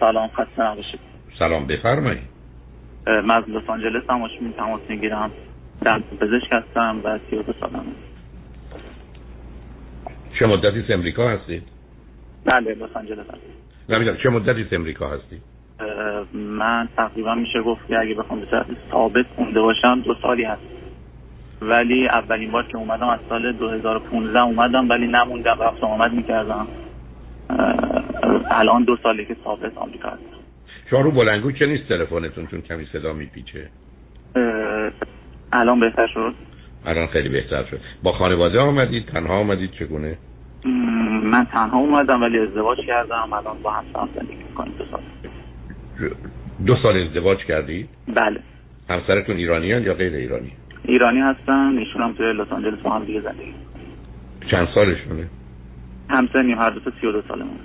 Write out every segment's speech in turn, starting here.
سلام خسته نباشید. سلام بفرمایید. من از لس آنجلس هم می تماس می‌گیرم. دم پزشک هستم و 32 سالم چه مدتی امریکا هستید؟ بله لس آنجلس هستم. نمی‌دونم چه مدتی امریکا هستید؟ من تقریبا میشه گفت که اگه بخوام به ثابت خونده باشم دو سالی هست. ولی اولین بار که اومدم از سال 2015 اومدم ولی نموندم رفت آمد می‌کردم. الان دو سالی که ثابت آمریکا هستم شما رو بلنگو که نیست تلفنتون چون کمی صدا میپیچه؟ الان بهتر شد. الان خیلی بهتر شد. با خانواده آمدید؟ تنها آمدید؟ چگونه؟ من تنها اومدم ولی ازدواج کردم. الان با همسرم زندگی می‌کنیم دو سال. دو سال ازدواج کردید؟ بله. همسرتون ایرانی یا غیر ایرانی؟ ایرانی هستن. ایشون هم توی لس آنجلس با هم دیگه زندگی چند سالشونه؟ همسنیم. هر دو تا 32 سالمون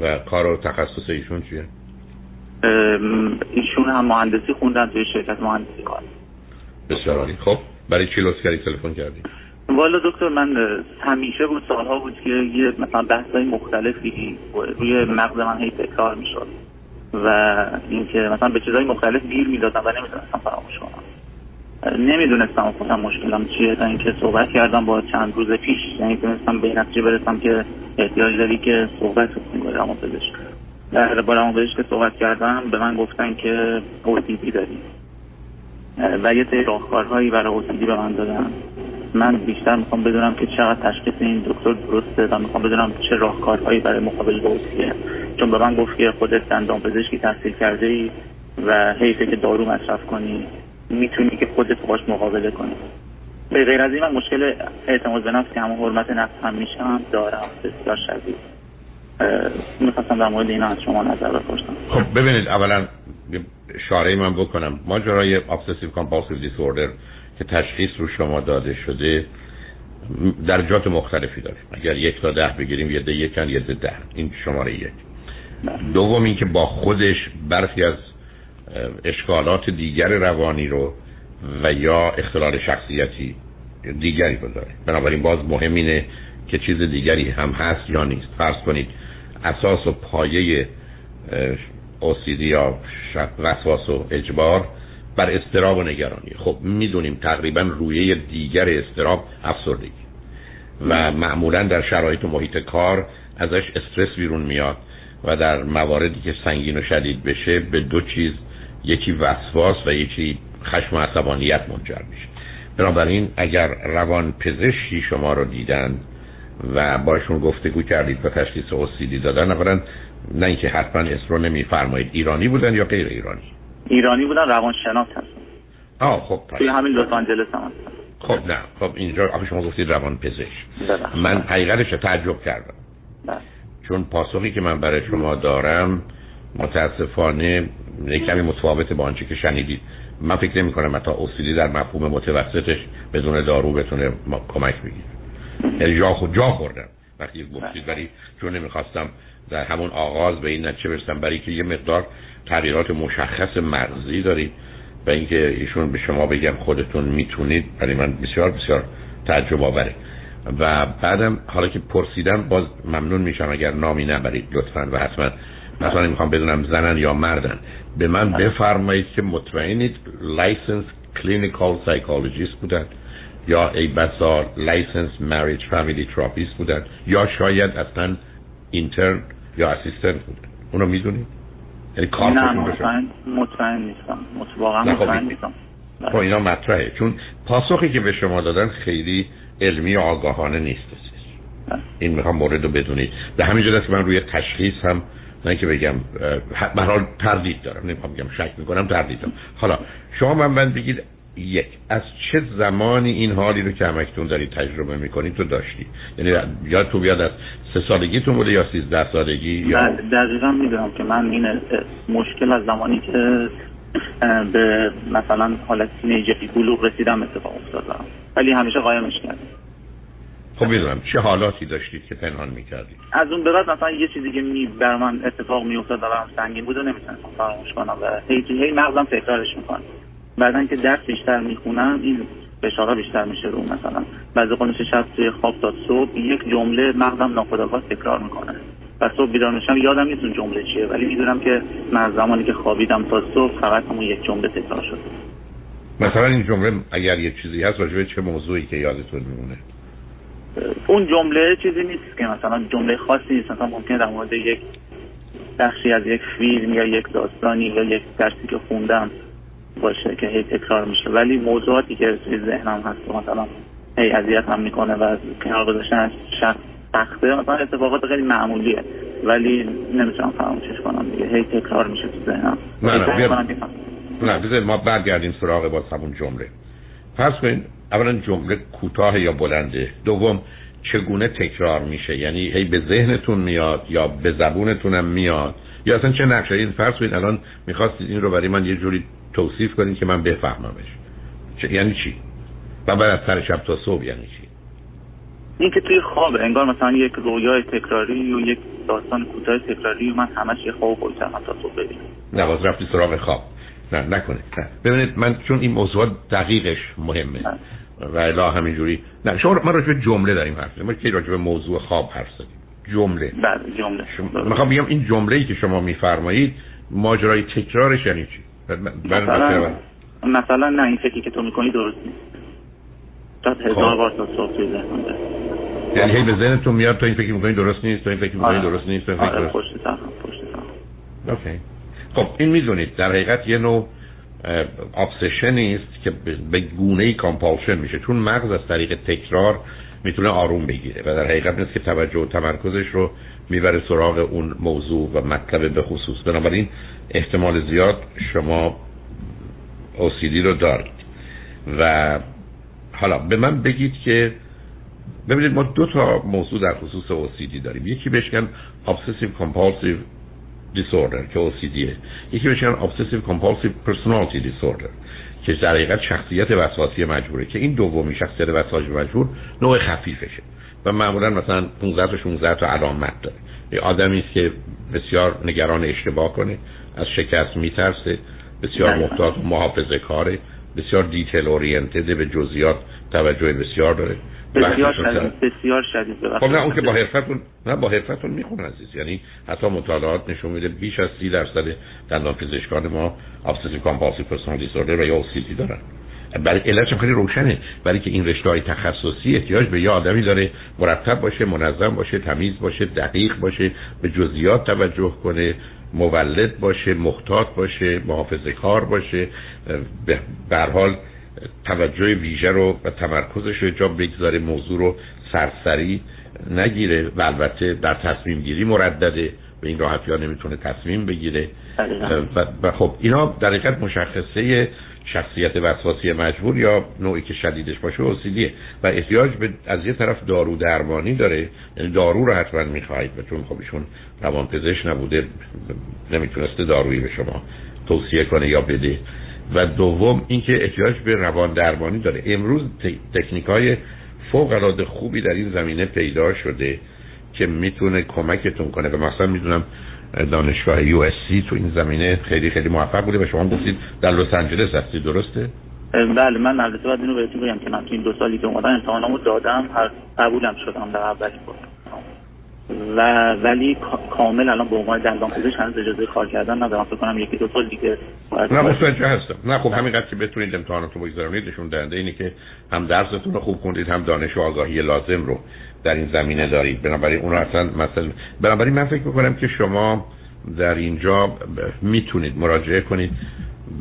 و کار و تخصص ایشون چیه؟ ایشون هم مهندسی خوندن توی شرکت مهندسی کار. بسیار عالی. خب برای چی لطف کردی تلفن کردی؟ والا دکتر من همیشه بود سالها بود که یه مثلا بحثای مختلفی روی مغز من هی تکرار می‌شد و اینکه مثلا به چیزای مختلف گیر می‌دادم و نمی‌تونستم فراموش کنم. نمی‌دونستم خودم مشکلم چیه. تا اینکه صحبت کردم با چند روز پیش. یعنی تونستم به نتیجه برسم که احتیاج داری که صحبت کنی با روان پزشک در با روان که صحبت کردم به من گفتن که OCD داری. و یه سری راهکارهایی برای OCD به من دادن. من بیشتر می‌خوام بدونم که چقدر تشخیص این دکتر درسته و می‌خوام بدونم چه راهکارهایی برای مقابل با چون به من گفت که خودت دندان پزشکی تحصیل کرده ای و حیفه که دارو مصرف کنی. می‌تونی که خودت باش مقابله کنی. به غیر از این من مشکل اعتماد به نفس که همون حرمت نفس هم میشم دارم بسیار شدید. می‌خواستم در مورد اینا از شما نظر بپرسم. خب ببینید اولا شاره من بکنم. ماجرای obsessive compulsive disorder که تشخیص رو شما داده شده درجات مختلفی داره. اگر یک تا ده بگیریم یه ده یکن یه ده ده. این شماره یک. بله. دوم اینکه با خودش برخی از اشکالات دیگر روانی رو و یا اختلال شخصیتی دیگری رو داره بنابراین باز مهم اینه که چیز دیگری هم هست یا نیست. فرض کنید اساس و پایه OCD یا وسواس و اجبار بر استراب و نگرانی. خب می‌دونیم تقریبا رویه دیگر استراب افسردگی و معمولا در شرایط محیط کار ازش استرس بیرون میاد و در مواردی که سنگین و شدید بشه به دو چیز یکی وسواس و یکی خشم و عصبانیت منجر میشه. بنابراین اگر روان پزشکی شما رو دیدن و باشون گفتگو کردید و تشخیص اوسیدی دادن اولا نه اینکه حتما اسم رو نمیفرمایید. ایرانی بودن یا غیر ایرانی؟ ایرانی بودن روانشناس هستن. آه خب توی همین لس آنجلس هم خب نه. خب اینجا آخه شما گفتید روان پزشک. من حقیقتش تعجب کردم. بله. چون پاسخی که من برای شما دارم متاسفانه کمی متفاوت با آنچه که شنیدید. من فکر نمی کنم حتی اوسیدی در مفهوم متوسطش بدون دارو بتونه کمک بگیره. یعنی جا خود جا خوردم. وقتی گفتید ولی چون نمی‌خواستم در همون آغاز به این نتیجه برسم برای که یه مقدار تغییرات مشخص مرزی دارید و اینکه ایشون به شما بگم خودتون می‌تونید برای من بسیار بسیار تعجب آوره. و بعدم حالا که پرسیدم باز ممنون میشم اگر نامی نبرید لطفا و حتما. مثلا می‌خوام بدونم زنن یا مردن. به من بفرمایید که مطمئنید license clinical psychologist بودن یا ای بسا license marriage family therapist بودن یا شاید اصلا اینترن یا اسیستنت بودن اونو می‌دونید؟ یعنی نه مطمئن مطمئن نیستم. واقعا خب، مطمئن نیستم. خب اینا مطرحه. چون پاسخی که به شما دادن خیلی علمی و آگاهانه نیست این می‌خوام مورد رو بدونید. به همین جد که من روی تشخیص هم نه که بگم به حال تردید دارم نمی‌خوام بگم شک می‌کنم تردید دارم. حالا شما من من بگید یک از چه زمانی این حالی رو که همکتون دارید تجربه می‌کنید تو داشتی؟ یعنی یا تو بیاد از سه سالگیتون بوده یا سیزده سالگی یا؟ بله، دقیقا می‌دونم که من این مشکل از زمانی که به مثلا حالت نیجفی بلوغ رسیدم اتفاق افتاد ولی همیشه قایمش کردم. خب می‌دونم. چه حالاتی داشتید که پنهان می‌کردید؟ از اون به بعد مثلا یه چیزی که می بر من اتفاق میافتاد و برام سنگین بود و نمی‌تونستم فراموش کنم و هی هی مغزم تکرارش می‌کنم. بعدن که درس بیشتر می‌خونم این فشارا بیشتر میشه رو مثلا. بعضی قانش شب توی خواب تا صبح یک جمله مغزم ناخودآگاه تکرار می‌کنه. و صبح بیدار میشم یادم نیست اون جمله چیه ولی می‌دونم که من زمانی که خوابیدم تا صبح فقط همون یک جمله تکرار شد. مثلا این جمله اگر یه چیزی هست راجبه چه موضوعی که یادتون میمونه؟ اون جمله چیزی نیست که مثلا جمله خاصی نیست. مثلا ممکنه در مورد یک بخشی از یک فیلم یا یک داستانی یا یک درسی که خوندم باشه که هی تکرار میشه. ولی موضوعاتی که توی ذهنم هست مثلا هی اذیت هم می‌کنه و کنار گذاشتن از شخص سخته مثلا اتفاقات خیلی معمولیه. ولی نمی‌تونم فراموشش کنم دیگه. هی تکرار میشه تو ذهنم. نه نه ما برگردیم سراغ با همون جمله. پس کنید اولا جمله کوتاه یا بلنده. دوم چگونه تکرار میشه؟ یعنی هی به ذهنتون میاد یا به زبونتونم میاد؟ یا اصلا چه نقشه این فرض کنید الان می‌خواستید این رو برای من یه جوری توصیف کنید که من بفهممش. یعنی چی؟ و بعد از سر شب تا صبح یعنی چی؟ این که توی خواب انگار مثلا یک رویای تکراری و یک داستان کوتاه تکراری و من همش یه خواب بایتم تا صبح ببینم. نه باز رفتی سراغ خواب. نه نکنید نه. ببینید من چون این موضوع دقیقش مهمه. نه. و الا همینجوری. نه شما من راجع به جمله داریم حرف ما که راجع به موضوع خواب حرف زدیم. جمله. بله جمله. می‌خوام بگم این جمله ای که شما میفرمایید ماجرای تکرارش یعنی چی؟ مثلا مثلا نه این فکری که تو می‌کنی درست نیست. تا خب. هزار بار تا صبح توی یعنی هی به ذهنتون میاد تو این فکر می‌کنی درست نیست تو این فکر می‌کنی آره. درست نیست تو این فکر آره پشت پشت OK. خب این می‌دونید در حقیقت یه نوع obsession ی است که به گونه compulsion میشه. چون مغز از طریق تکرار می‌تونه آروم بگیره و در حقیقت نیست که توجه و تمرکزش رو می‌بره سراغ اون موضوع و مطلب به خصوص. بنابراین احتمال زیاد شما اوسیدی رو دارید. و حالا به من بگید که ببینید ما دو تا موضوع در خصوص اوسیدی داریم. یکی بهش obsessive compulsive disorder که OCD یکی بهش میگن obsessive compulsive personality disorder که در حقیقت شخصیت وسواسی مجبوره که این دومی شخصیت وسواسی مجبور نوع خفیفشه. و معمولا مثلا 15 تا 16 تا علامت داره. یه آدمی است که بسیار نگران اشتباه کنه از شکست میترسه بسیار بله. محتاط محافظه کاره بسیار دیتیل اورینتد به جزئیات توجه بسیار داره. بسیار شدید بسیار شدید. خب نه اون که با حرفتون نه با حرفتون می‌خونه عزیز. یعنی حتی مطالعات نشون میده بیش از 30 درصد دندان پزشکان ما obsessive compulsive personality disorder یا OCD دارن. برای علتش خیلی روشنه. برای که این رشته های تخصصی احتیاج به یه آدمی داره مرتب باشه منظم باشه تمیز باشه دقیق باشه به جزئیات توجه کنه مولد باشه محتاط باشه محافظه کار باشه به حال توجه ویژه رو و تمرکزش رو جا بگذاره موضوع رو سرسری نگیره و البته در تصمیم گیری مردده به این راحتی ها نمی‌تونه تصمیم بگیره. و خب اینا در حقیقت مشخصه شخصیت وسواسی مجبور یا نوعی که شدیدش باشه اوسیدیه و احتیاج به از یه طرف دارو درمانی داره یعنی دارو رو حتما می‌خواهید و چون خب ایشون روانپزشک نبوده نمی‌تونسته دارویی به شما توصیه کنه یا بده. و دوم اینکه احتیاج به روان درمانی داره. امروز تکنیک های فوق العاده خوبی در این زمینه پیدا شده که می‌تونه کمکتون کنه و مثلا می‌دونم دانشگاه یو تو این زمینه خیلی خیلی موفق بوده و شما گفتید در لس آنجلس هستی درسته؟ بله من البته باید اینو بهتون بگم که من تو این دو سالی که اومدم امتحانامو دادم هر قبولم شدم در بار. و ولی کامل الان به عنوان دندان پزشک هنوز اجازه کار کردن ندارم. فکر کنم یکی دو سال دیگه نه متوجه هستم. نه خب همینقدر که بتونید امتحاناتون بگذارونید نشون دهنده اینه که هم درستون رو خوب خوندید هم دانش و آگاهی لازم رو در این زمینه دارید. بنابراین اون اصلا مثلا بنابراین من فکر می‌کنم که شما در اینجا می‌تونید مراجعه کنید.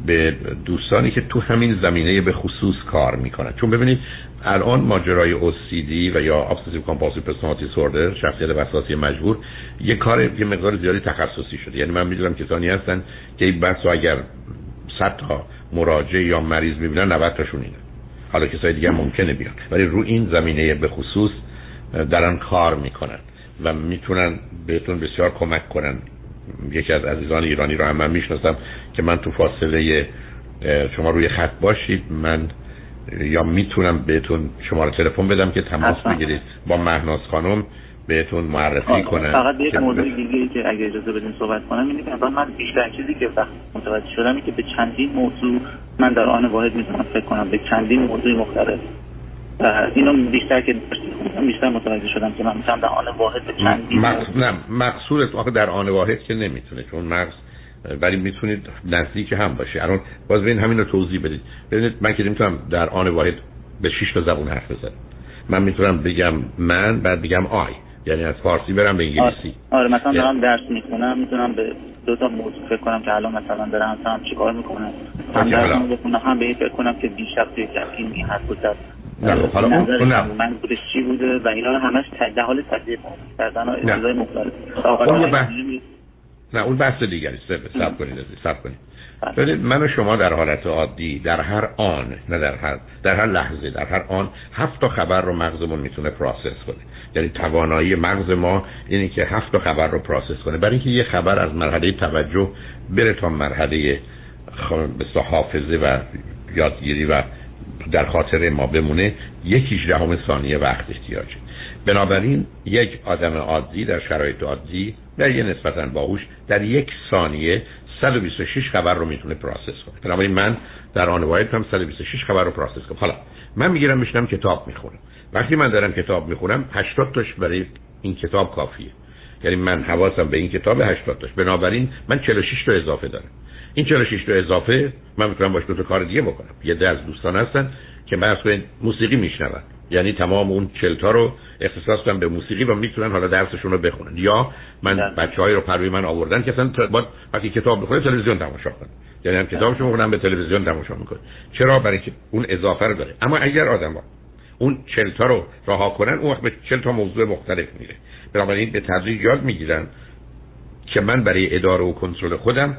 به دوستانی که تو همین زمینه به خصوص کار می‌کنن. چون ببینید الان ماجرای OCD و یا Obsessive Compulsive Personality Disorder شخصیت وسواسی مجبور یه کار یه مقدار زیادی تخصصی شده. یعنی من می‌دونم کسانی هستن که این بحث اگر 100 تا مراجع یا مریض می‌بینن 90 تاشون اینه. حالا کسای دیگه ممکنه بیان. ولی رو این زمینه به خصوص دارن کار می‌کنن و می‌تونن بهتون بسیار کمک کنن. یکی از عزیزان ایرانی رو هم من می‌شناسم که من تو فاصله شما روی خط باشید من یا می‌تونم بهتون شماره تلفن بدم که تماس بگیرید. با مهناز خانم بهتون معرفی کنم. فقط یک موضوع دیگه که اگه اجازه بدین صحبت کنم اینه که من بیشتر چیزی که وقت متوجه شدم که به چندین موضوع من در آن واحد می‌تونم فکر کنم. به چندین موضوع مختلف. اینو بیشتر که بیشتر متوجه شدم که من می‌تونم در آن واحد به مقص... نه مقصود آخه در آن واحد که نمی‌تونه چون مغز ولی می‌تونید نزدیک هم باشه الان باز ببین همین رو توضیح بدید. ببینید من که نمی‌تونم در آن واحد به 6 تا زبون حرف بزنم. من می‌تونم بگم من بعد بگم آی. یعنی از فارسی برم به انگلیسی. آره, آره مثلا دارم درس می‌خونم می‌تونم به دو تا موضوع فکر کنم که الان مثلا دارم هم چیکار می‌کنم. هم بخونم هم به این فکر کنم که دیشب توی این این حرف نه حالا اون نه. من بودش چی بوده و اینا همش در حال تجربه کردن و اجازه مختلف. نه اون بحث دیگری سب کنید سب کنید. ببینید من و شما در حالت عادی در هر آن نه در هر در هر لحظه در هر آن هفت تا خبر رو مغزمون می‌تونه پروسس کنه. یعنی توانایی مغز ما اینه که هفت تا خبر رو process کنه. برای اینکه یه خبر از مرحله توجه بره تا مرحله به حافظه و یادگیری و در خاطر ما بمونه یکیش دهم ثانیه وقت احتیاجه. بنابراین یک آدم عادی در شرایط عادی در یه نسبتا باهوش در یک ثانیه 126 خبر رو می‌تونه پروسس کنه. بنابراین من در آن واحد هم 126 خبر رو process کنم. حالا من می‌گیرم میشنم کتاب می‌خونم. وقتی من دارم کتاب می‌خونم 80 تاش برای این کتاب کافیه. یعنی من حواسم به این کتاب 80 تاش. بنابراین من 46 تا اضافه دارم. این 46 تا اضافه؟ من می‌تونم باش دو تا کار دیگه بکنم. یه ده از دوستان هستن که بحث موسیقی میشنون. یعنی تمام اون چلتا رو اختصاص کنم به موسیقی و می‌تونن حالا درسشون رو بخونن. یا من بله. بچه رو پروی من آوردن که اصلا باید وقتی کتاب بخونه تلویزیون تماشا کنن. یعنی هم کتابشون بخونن به تلویزیون تماشا می‌کنن. چرا؟ برای که اون اضافه رو داره. اما اگر آدم ها اون چلتا رو رها کنن اون وقت به چلتا موضوع مختلف میره. بنابراین به تدریج یاد می‌گیرن که من برای اداره و کنترل خودم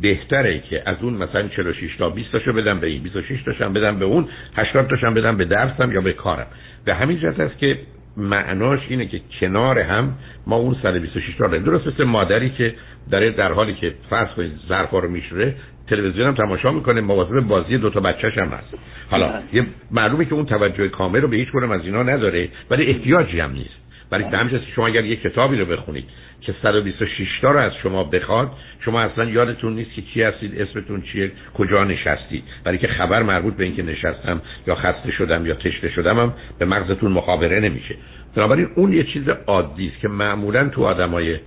بهتره که از اون مثلا 46 تا 20 تاشو بدم به این 26 تاشم بدم به اون 80 تاشم بدم به درسم یا به کارم به همین جهت است که معناش اینه که کنار هم ما اون 126 تا درست مثل مادری که در در حالی که فرض کنید ظرفا رو میشوره تلویزیون هم تماشا می‌کنه مواظب بازی دو تا بچه‌ش هم هست حالا. یه معلومه که اون توجه کامل رو به هیچ کدوم از اینا نداره ولی احتیاجی هم نیست برای همین شما اگر یک کتابی رو بخونید که 126 تا رو از شما بخواد شما اصلا یادتون نیست که کی هستید اسمتون چیه کجا نشستید. برای که خبر مربوط به اینکه نشستم یا خسته شدم یا تشنه شدم هم به مغزتون مخابره نمیشه. بنابراین اون یه چیز عادی است که معمولا تو آدمای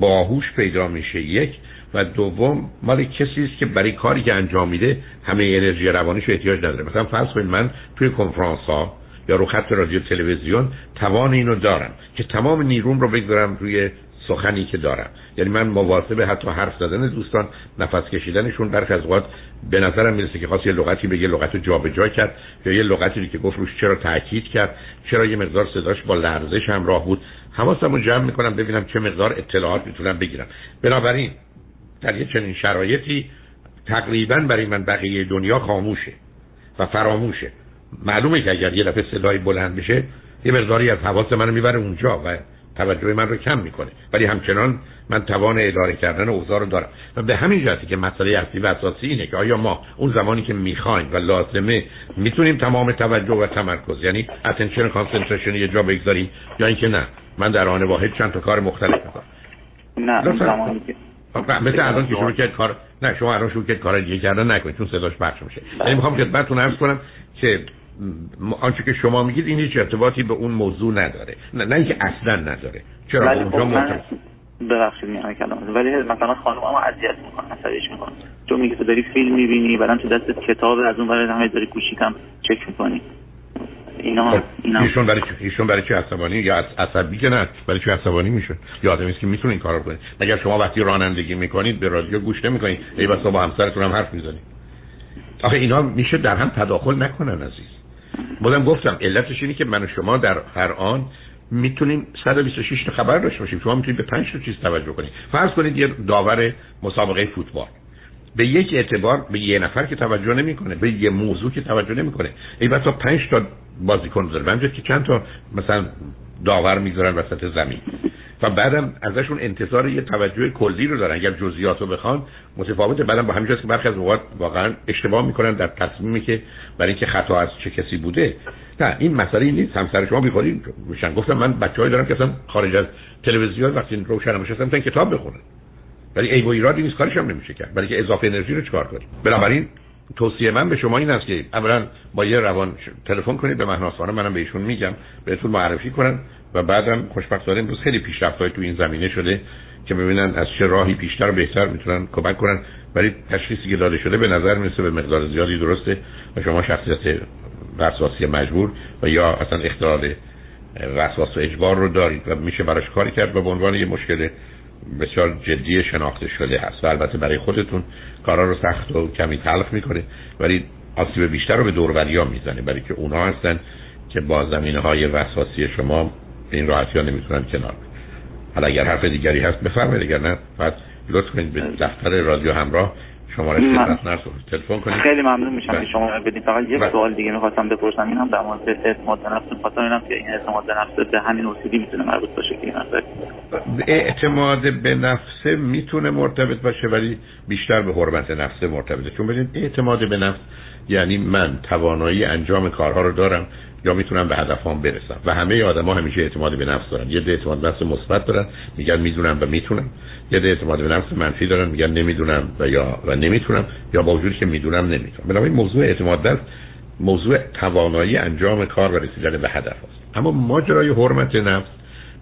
باهوش پیدا میشه. یک و دوم مال کسی است که برای کاری که انجام میده همه انرژی روانیش احتیاج نداره. مثلا فرض کنید من توی کنفرانس ها یا رو خط رادیو تلویزیون توان اینو دارم که تمام نیروم رو بگذارم روی سخنی که دارم. یعنی من مواظب حتی حرف زدن دوستان نفس کشیدنشون برخی از اوقات به نظرم می‌رسه که خواست یه لغتی به یه لغت جابجا کرد یا یه لغتی که گفت روش چرا تاکید کرد چرا یه مقدار صداش با لرزش همراه بود. حواسم رو جمع می‌کنم ببینم چه مقدار اطلاعات می‌تونم بگیرم. بنابراین در یه چنین شرایطی تقریبا برای من بقیه دنیا خاموشه و فراموشه. معلومه که اگر یه دفعه صدای بلند بشه یه مقداری از حواس منو می‌بره اونجا و توجه من رو کم می‌کنه. ولی همچنان من توان اداره کردن اوضاع رو دارم. و به همین جهتی که مسئله اصلی و اساسی اینه که آیا ما اون زمانی که می‌خوایم و لازمه می‌تونیم تمام توجه و تمرکز یعنی attention concentration یه جا بگذاریم یا اینکه نه من در آن واحد چند تا کار مختلف می‌کنم. نه زمانی که مثل الان که شروع کرد کار نه شما الان شروع کرد کار دیگه کردن نکنید چون صداش پخش میشه. یعنی می‌خوام خدمتتون عرض کنم که آنچه که شما میگید این هیچ ارتباطی به اون موضوع نداره. نه, نه اینکه اصلا نداره. چرا؟ اونجا خب ببخشید میام کلام. ولی مثلا خانم اما اذیت می‌کنه عصبیش می‌کنه تو میگی تو داری فیلم می‌بینی بعدم تو دستت کتاب از اون برای همه داری گوشیتم چک می‌کنی. اینا خب، اینا ایشون برای ایشون برای چه عصبانی؟ یا عصبی که نه برای چه عصبانی میشه؟ یا آدمی که می‌تونه این کارو کنه. مگر شما وقتی رانندگی می‌کنید به رادیو گوش نمی‌کنید ای بس با همسرتون هم حرف می‌زنید؟ آخه اینا میشه در هم تداخل نکنن عزیز. بازم گفتم علتش اینه که من و شما در هر آن می‌تونیم 126 تا خبر داشته باشیم. شما می‌تونید به 5 تا چیز توجه کنید. فرض کنید یه داور مسابقه فوتبال. به یک اعتبار به یه نفر که توجه نمی‌کنه به یه موضوع که توجه نمی‌کنه. ای بسا 5 تا بازیکن داره. که چند تا مثلا داور می‌ذارن وسط زمین. و بعدم ازشون انتظار یه توجه کلی رو دارن. اگر جزئیات رو بخوان متفاوته. بعدم با همین که برخی از اوقات واقعا اشتباه می‌کنن در تصمیمی که برای اینکه خطا از چه کسی بوده. نه این مسئله نیست. همسر شما بیخورین روشن. گفتم من بچه‌ای دارم که اصلا خارج از تلویزیون وقتی روشن نشستم تا کتاب بخونن. ولی ای و ایرادی نیست. کارش هم نمیشه کرد. برای که اضافه انرژی رو چکار کنیم؟ بنابراین توصیه من به شما این است که اولا با یه روان تلفن کنید به مهناسوانه منم به ایشون میگم بهتون معرفی کنن و بعدم خوشبختانه امروز خیلی پیشرفت تو این زمینه شده که ببینن از چه راهی بیشتر بهتر می‌تونن کمک کنن. ولی تشخیصی که داده شده به نظر می‌رسه به مقدار زیادی درسته و شما شخصیت وسواسی مجبور و یا اصلا اختلال وسواس و اجبار رو دارید و میشه براش کاری کرد و به عنوان یه مشکل بسیار جدی شناخته شده هست و البته برای خودتون کارا رو سخت و کمی تلخ می‌کنه ولی آسیب بیشتر رو به دوروریا می‌زنه برای که اونها هستن که با زمینه های وسواسی شما این راحتی ها نمی‌تونن کنار حالا اگر حرف دیگری هست بفرمایید اگر نه بعد لطف کنید به دفتر رادیو همراه شماره من... تلفن کنید. خیلی ممنون میشم که بله. شما بدین. فقط یک بله. سوال دیگه می‌خواستم بپرسم. این هم در مورد اعتماد به نفس می‌خواستم اینم که این اعتماد به نفس به همین اصولی می‌تونه مربوط باشه که این اعتماد به نفس می‌تونه مرتبط باشه ولی بیشتر به حرمت نفس مرتبطه. چون ببینید اعتماد به نفس یعنی من توانایی انجام کارها رو دارم یا می‌تونم به هدفام برسم. و همه آدما همیشه اعتماد به نفس دارن. یه اعتماد به نفس مثبت دارن. میگن می‌دونم و می‌تونم. یه اعتماد به نفس منفی دارن. میگن نمی‌دونم و یا و نمی‌تونم. یا با وجودی که می‌دونم نمی‌تونم. بنابراین موضوع اعتماد به موضوع توانایی انجام کار و رسیدن به هدف است. اما ماجرای حرمت نفس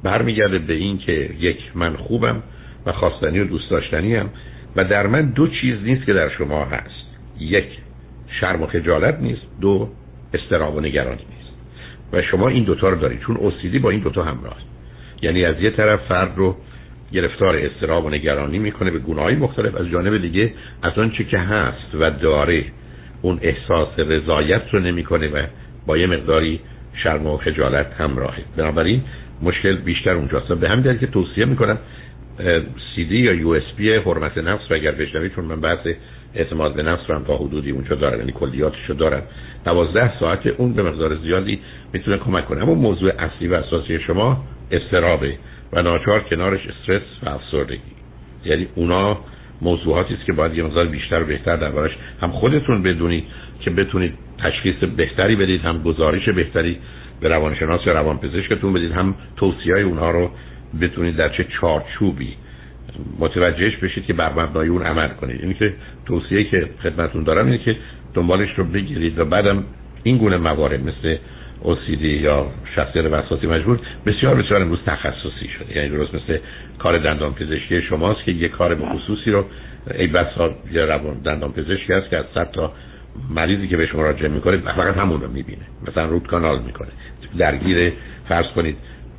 برمیگرده به این که یک من خوبم و خواستنی و دوست داشتنی هم و در من دو چیز نیست که در شما هست. یک شرم و خجالت نیست. دو استراب و نگرانی و شما این دوتا رو دارید. چون اوسیدی با این دوتا همراه یعنی از یه طرف فرد رو گرفتار استراب و نگرانی می‌کنه به گناهی مختلف از جانب دیگه از آنچه که هست و داره اون احساس رضایت رو نمی‌کنه و با یه مقداری شرم و خجالت همراهه. بنابراین مشکل بیشتر اونجاست. به همین دلیل که توصیه می‌کنم سی دی یا یو اس بی حرمت نفس و اگر بشنوید چون من بحث اعتماد به نفس رو هم تا حدودی اونجا دارم یعنی کلیاتش رو دارم. دوازده ساعت اون به مقدار زیادی می‌تونه کمک کنه. اما موضوع اصلی و اساسی شما استرابه و ناچار کنارش استرس و افسردگی. یعنی اونا موضوعاتی است که باید یه مقدار بیشتر و بهتر دربارش هم خودتون بدونید که بتونید تشخیص بهتری بدید هم گزارش بهتری به روانشناس یا روانپزشکتون بدید هم توصیه های اونها رو بتونید در چه چارچوبی متوجهش بشید که بر مبنای اون عمل کنید. اینی که توصیه که خدمتون دارم اینه که دنبالش رو بگیرید و بعدم این گونه موارد مثل OCD یا شخصیت وسواسی مجبور بسیار بسیار امروز تخصصی شده. یعنی درست مثل کار دندان پزشکی شماست که یه کار به خصوصی رو ای بسا یه روان دندان پزشکی هست که از صد تا مریضی که به شما راجع می‌کنه فقط همون رو می‌بینه. مثلا رود کانال می‌کنه. درگیر فرض کنید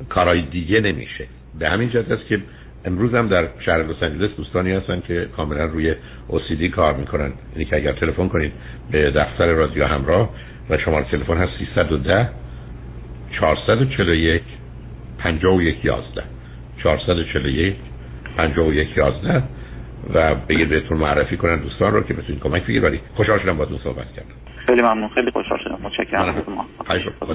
کارهای دیگه نمیشه. به همین جهت است که امروز هم در شهر لس آنجلس دوستانی هستن که کاملا روی OCD کار می‌کنن. یعنی که اگر تلفن کنید به دفتر رادیو همراه و شماره تلفن هست 310 441 51 11 441 51 11 و بگید بهتون معرفی کنن دوستان رو که بتونید کمک بگیرید. ولی خوشحال شدم باهاتون صحبت کردم. خیلی ممنون. خیلی خوشحال شدم. متشکرم. از شما